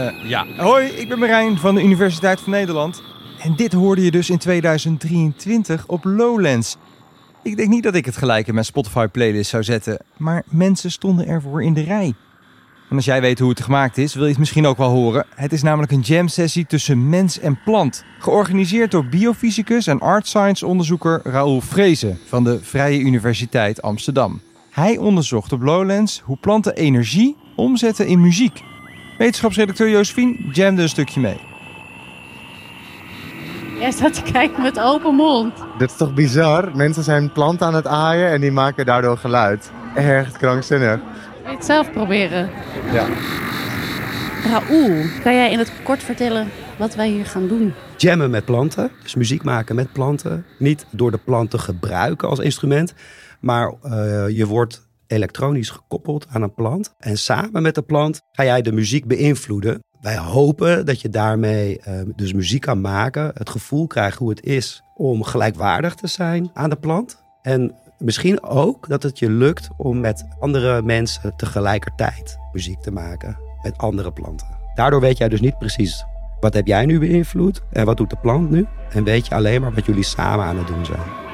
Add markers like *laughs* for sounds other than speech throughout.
Uh, ja. Hoi, ik ben Marijn van de Universiteit van Nederland. En dit hoorde je dus in 2023 op Lowlands. Ik denk niet dat ik het gelijk in mijn Spotify playlist zou zetten, maar mensen stonden ervoor in de rij. En als jij weet hoe het gemaakt is, wil je het misschien ook wel horen. Het is namelijk een jam sessie tussen mens en plant. Georganiseerd door biofysicus en art science onderzoeker Raoul Vrezen van de Vrije Universiteit Amsterdam. Hij onderzocht op Lowlands hoe planten energie omzetten in muziek. Wetenschapsredacteur Josephine jamde een stukje mee. Jij staat te kijken met open mond. Dit is toch bizar? Mensen zijn planten aan het aaien en die maken daardoor geluid. Erg krankzinnig. Wil je het zelf proberen? Ja. Raoul, kan jij in het kort vertellen wat wij hier gaan doen? Jammen met planten, dus muziek maken met planten. Niet door de planten gebruiken als instrument, maar uh, je wordt elektronisch gekoppeld aan een plant. En samen met de plant ga jij de muziek beïnvloeden. Wij hopen dat je daarmee uh, dus muziek kan maken, het gevoel krijgt hoe het is om gelijkwaardig te zijn aan de plant. En misschien ook dat het je lukt om met andere mensen tegelijkertijd muziek te maken met andere planten. Daardoor weet jij dus niet precies wat heb jij nu beïnvloed en wat doet de plant nu. En weet je alleen maar wat jullie samen aan het doen zijn.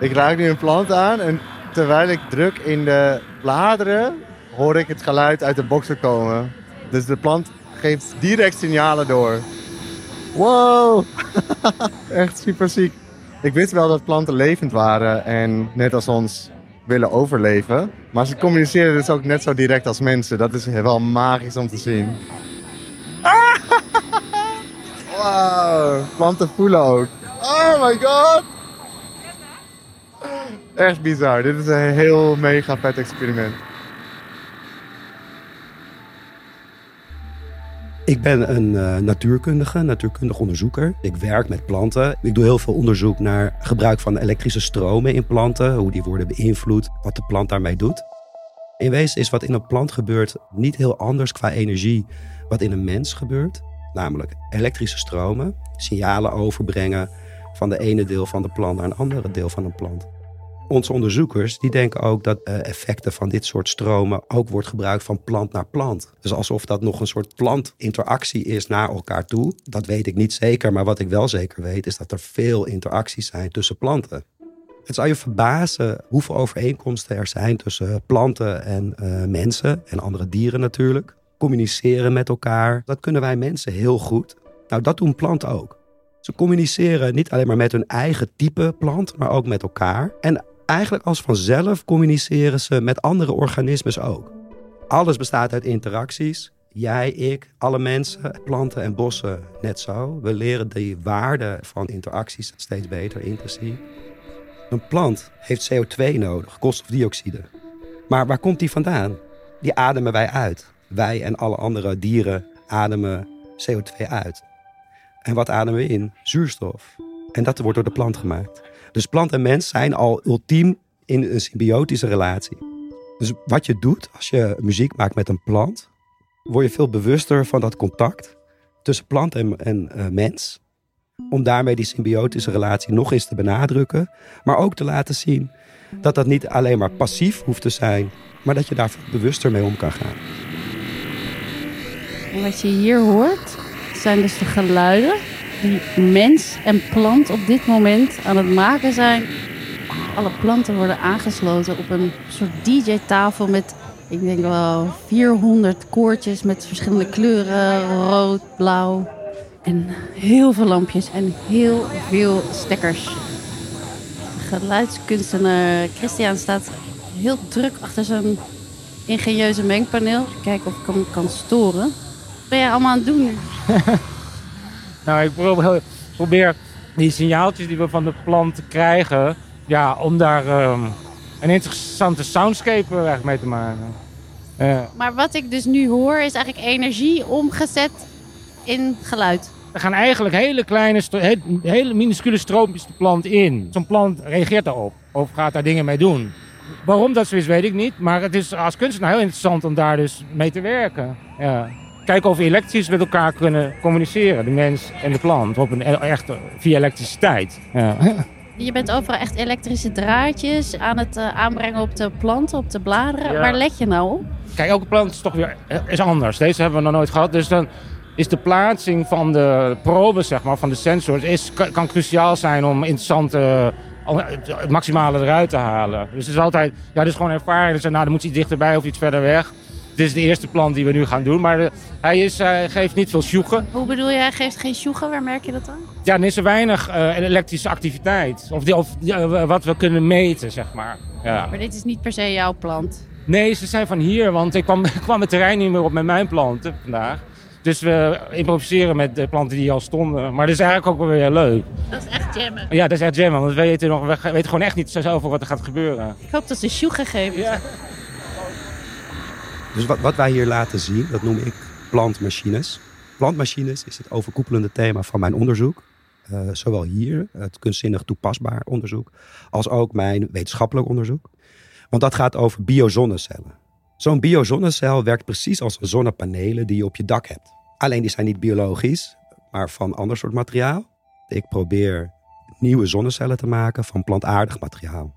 Ik raak nu een plant aan en terwijl ik druk in de bladeren hoor ik het geluid uit de bokser komen. Dus de plant geeft direct signalen door. Wow, *laughs* echt super ziek. Ik wist wel dat planten levend waren en net als ons willen overleven. Maar ze communiceren dus ook net zo direct als mensen. Dat is wel magisch om te zien. Wow, planten voelen ook. Oh my god! Echt bizar. Dit is een heel mega vet experiment. Ik ben een uh, natuurkundige, natuurkundig onderzoeker. Ik werk met planten. Ik doe heel veel onderzoek naar gebruik van elektrische stromen in planten, hoe die worden beïnvloed, wat de plant daarmee doet. In wezen is wat in een plant gebeurt niet heel anders qua energie wat in een mens gebeurt. Namelijk elektrische stromen, signalen overbrengen van de ene deel van de plant naar een andere deel van een plant. Onze onderzoekers die denken ook dat uh, effecten van dit soort stromen ook wordt gebruikt van plant naar plant. Dus alsof dat nog een soort plantinteractie is naar elkaar toe. Dat weet ik niet zeker, maar wat ik wel zeker weet is dat er veel interacties zijn tussen planten. Het zou je verbazen hoeveel overeenkomsten er zijn tussen planten en uh, mensen en andere dieren natuurlijk. Communiceren met elkaar, dat kunnen wij mensen heel goed. Nou, dat doen planten ook. Ze communiceren niet alleen maar met hun eigen type plant, maar ook met elkaar. En eigenlijk als vanzelf communiceren ze met andere organismen ook. Alles bestaat uit interacties. Jij, ik, alle mensen, planten en bossen net zo. We leren die waarde van interacties steeds beter in te zien. Een plant heeft CO2 nodig, koolstofdioxide. Maar waar komt die vandaan? Die ademen wij uit. Wij en alle andere dieren ademen CO2 uit. En wat ademen we in? Zuurstof. En dat wordt door de plant gemaakt. Dus plant en mens zijn al ultiem in een symbiotische relatie. Dus wat je doet als je muziek maakt met een plant, word je veel bewuster van dat contact tussen plant en, en uh, mens. Om daarmee die symbiotische relatie nog eens te benadrukken, maar ook te laten zien dat dat niet alleen maar passief hoeft te zijn, maar dat je daar bewuster mee om kan gaan. En wat je hier hoort, zijn dus de geluiden die mens en plant op dit moment aan het maken zijn. Alle planten worden aangesloten op een soort DJ-tafel met, ik denk wel, 400 koortjes met verschillende kleuren: rood, blauw. En heel veel lampjes en heel veel stekkers. geluidskunstenaar Christian staat heel druk achter zijn ingenieuze mengpaneel. Kijken of ik hem kan storen. Wat ben jij allemaal aan het doen? *laughs* Nou, ik probeer, probeer die signaaltjes die we van de plant krijgen, ja, om daar um, een interessante soundscape mee te maken. Uh, maar wat ik dus nu hoor is eigenlijk energie omgezet in geluid. Er gaan eigenlijk hele kleine, hele minuscule stroompjes de plant in. Zo'n plant reageert daarop of gaat daar dingen mee doen. Waarom dat zo is, weet ik niet. Maar het is als kunstenaar heel interessant om daar dus mee te werken. Ja kijken of we elektrisch met elkaar kunnen communiceren. De mens en de plant. Op een e- echt via elektriciteit. Ja. *laughs* Je bent overal echt elektrische draadjes aan het eh, aanbrengen op de planten, op de bladeren. Ja. Waar let je nou op? Kijk, elke plant is toch weer is anders. Deze hebben we nog nooit gehad. Dus dan is de plaatsing van de probes, zeg maar, van de sensors, is, kan, cruciaal zijn om interessante het maximale eruit te halen. Dus het is altijd, ja, dus gewoon ervaring. Dus, nou, dan moet iets dichterbij of iets verder weg. Dit is de eerste plant die we nu gaan doen, maar de- hij, is, hij geeft niet veel sjoegen. Hoe bedoel je, hij geeft geen sjoegen? Waar merk je dat aan? Ja, er is er weinig eh, elektrische activiteit. Of, die, of ja, wat we kunnen meten, zeg maar. Ja. Maar dit is niet per se jouw plant. Nee, ze zijn van hier, want ik kwam, *laughs* kwam het terrein niet meer op met mijn planten vandaag. Dus we improviseren met de planten die al stonden. Maar dat is eigenlijk ook wel weer leuk. Dat is echt jammen. Ja, dat is echt jammer, want we weten, nog, we weten gewoon echt niet zo over wat er gaat gebeuren. Ik hoop dat ze sjoegen geven. Ja. Dus wat, wat wij hier laten zien, dat noem ik plantmachines. Plantmachines is het overkoepelende thema van mijn onderzoek. Eh, zowel hier, het kunstzinnig toepasbaar onderzoek, als ook mijn wetenschappelijk onderzoek. Want dat gaat over biozonnecellen. Zo'n biozonnecel werkt precies als zonnepanelen die je op je dak hebt. Alleen die zijn niet biologisch, maar van ander soort materiaal. Ik probeer nieuwe zonnecellen te maken van plantaardig materiaal.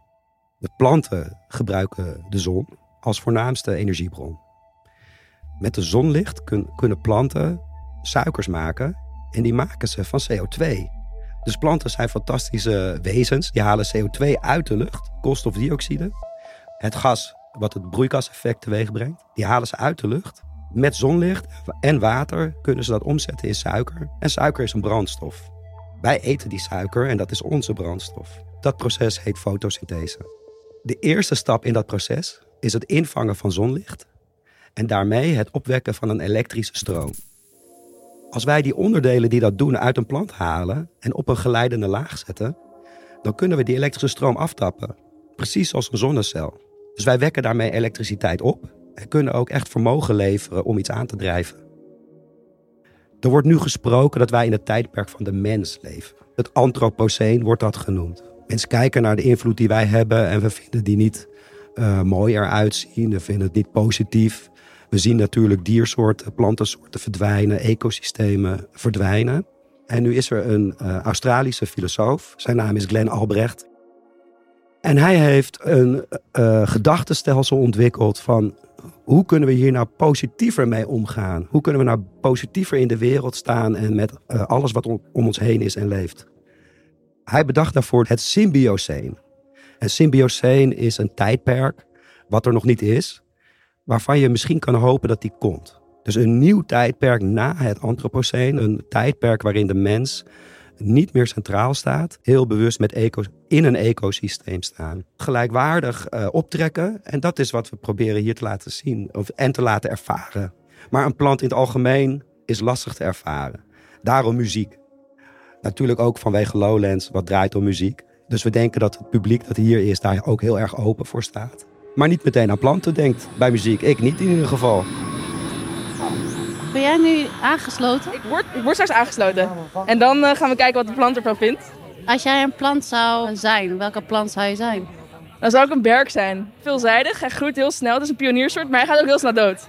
De planten gebruiken de zon als voornaamste energiebron. Met de zonlicht kun- kunnen planten suikers maken en die maken ze van CO2. Dus planten zijn fantastische wezens. Die halen CO2 uit de lucht, koolstofdioxide. Het gas wat het broeikaseffect teweeg brengt, die halen ze uit de lucht. Met zonlicht en water kunnen ze dat omzetten in suiker. En suiker is een brandstof. Wij eten die suiker en dat is onze brandstof. Dat proces heet fotosynthese. De eerste stap in dat proces is het invangen van zonlicht en daarmee het opwekken van een elektrische stroom. Als wij die onderdelen die dat doen uit een plant halen en op een geleidende laag zetten, dan kunnen we die elektrische stroom aftappen. Precies zoals een zonnecel. Dus wij wekken daarmee elektriciteit op en kunnen ook echt vermogen leveren om iets aan te drijven. Er wordt nu gesproken dat wij in het tijdperk van de mens leven. Het antropoceen wordt dat genoemd. Mensen kijken naar de invloed die wij hebben en we vinden die niet eh, mooi eruit zien. We vinden het niet positief. We zien natuurlijk diersoorten, plantensoorten verdwijnen, ecosystemen verdwijnen. En nu is er een eh, Australische filosoof, zijn naam is Glenn Albrecht. En hij heeft een eh, gedachtenstelsel ontwikkeld van hoe kunnen we hier nou positiever mee omgaan? Hoe kunnen we nou positiever in de wereld staan en met alles wat om, ons heen is en leeft? Hij bedacht daarvoor het symbioceen. En symbioceen is een tijdperk wat er nog niet is, waarvan je misschien kan hopen dat die komt. Dus een nieuw tijdperk na het antropoceen, een tijdperk waarin de mens niet meer centraal staat, heel bewust met eco, in een ecosysteem staan. Gelijkwaardig eh, optrekken en dat is wat we proberen hier te laten zien of, en te laten ervaren. Maar een plant in het algemeen is lastig te ervaren. Daarom muziek. Natuurlijk ook vanwege Lowlands, wat draait om muziek. Dus we denken dat het publiek dat hier is daar ook heel erg open voor staat. Maar niet meteen aan planten denkt bij muziek. Ik niet in ieder geval. Ben jij nu aangesloten? Ik word, ik word straks aangesloten. En dan eh, gaan we kijken wat de plant ervan vindt. Als jij een plant zou zijn, welke plant zou je zijn? Dan zou ik een berk zijn. Veelzijdig, hij groeit heel snel. Het is een pioniersoort, maar hij gaat ook heel snel dood.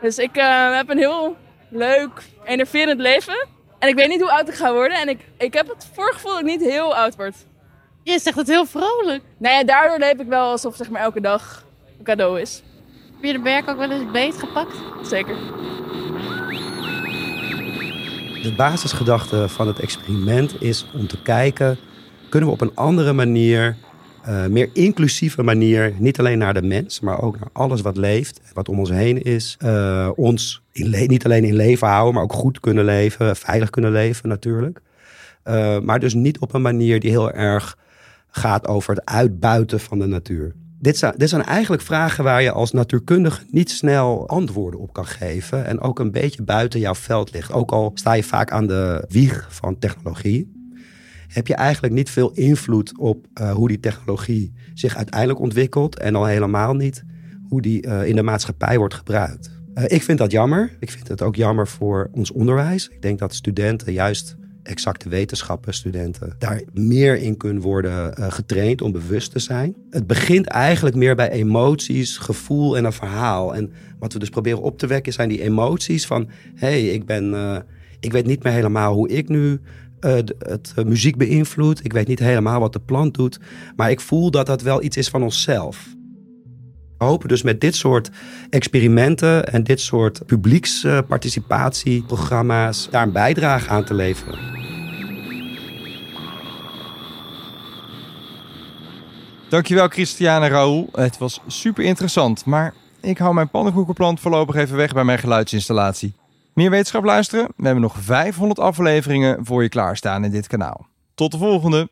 Dus ik eh, heb een heel leuk, enerverend leven. En ik weet niet hoe oud ik ga worden. En ik, ik heb het voorgevoel dat ik niet heel oud word. Je zegt het heel vrolijk. Nou ja, daardoor leef ik wel alsof zeg maar, elke dag een cadeau is. Heb je de berk ook wel eens beet gepakt? Zeker. De basisgedachte van het experiment is om te kijken, kunnen we op een andere manier, uh, meer inclusieve manier, niet alleen naar de mens, maar ook naar alles wat leeft, wat om ons heen is, uh, ons in niet alleen in leven houden, maar ook goed kunnen leven, veilig kunnen leven natuurlijk. Uh, maar dus niet op een manier die heel erg gaat over het uitbuiten van de natuur. Dit zijn, eigenlijk vragen waar je als natuurkundige niet snel antwoorden op kan geven. En ook een beetje buiten jouw veld ligt. Ook al sta je vaak aan de wieg van technologie. Heb je eigenlijk niet veel invloed op uh, hoe die technologie zich uiteindelijk ontwikkelt. En al helemaal niet hoe die uh, in de maatschappij wordt gebruikt. Uh, ik vind dat jammer. Ik vind het ook jammer voor ons onderwijs. Ik denk dat studenten juist exacte wetenschappen studenten daar meer in kunnen worden uh, getraind om bewust te zijn. Het begint eigenlijk meer bij emoties, gevoel en een verhaal. En wat we dus proberen op te wekken zijn die emoties van... hé, hey, ik ben... Uh, ik weet niet meer helemaal hoe ik nu uh, het muziek beïnvloedt. Ik weet niet helemaal wat de plant doet. Maar ik voel dat dat wel iets is van onszelf. We hopen dus met dit soort experimenten en dit soort publieksparticipatieprogramma's daar een bijdrage aan te leveren. Dankjewel Christiane Raoul. Het was super interessant, maar ik hou mijn pannenkoekenplant voorlopig even weg bij mijn geluidsinstallatie. Meer wetenschap luisteren? We hebben nog 500 afleveringen voor je klaarstaan in dit kanaal. Tot de volgende!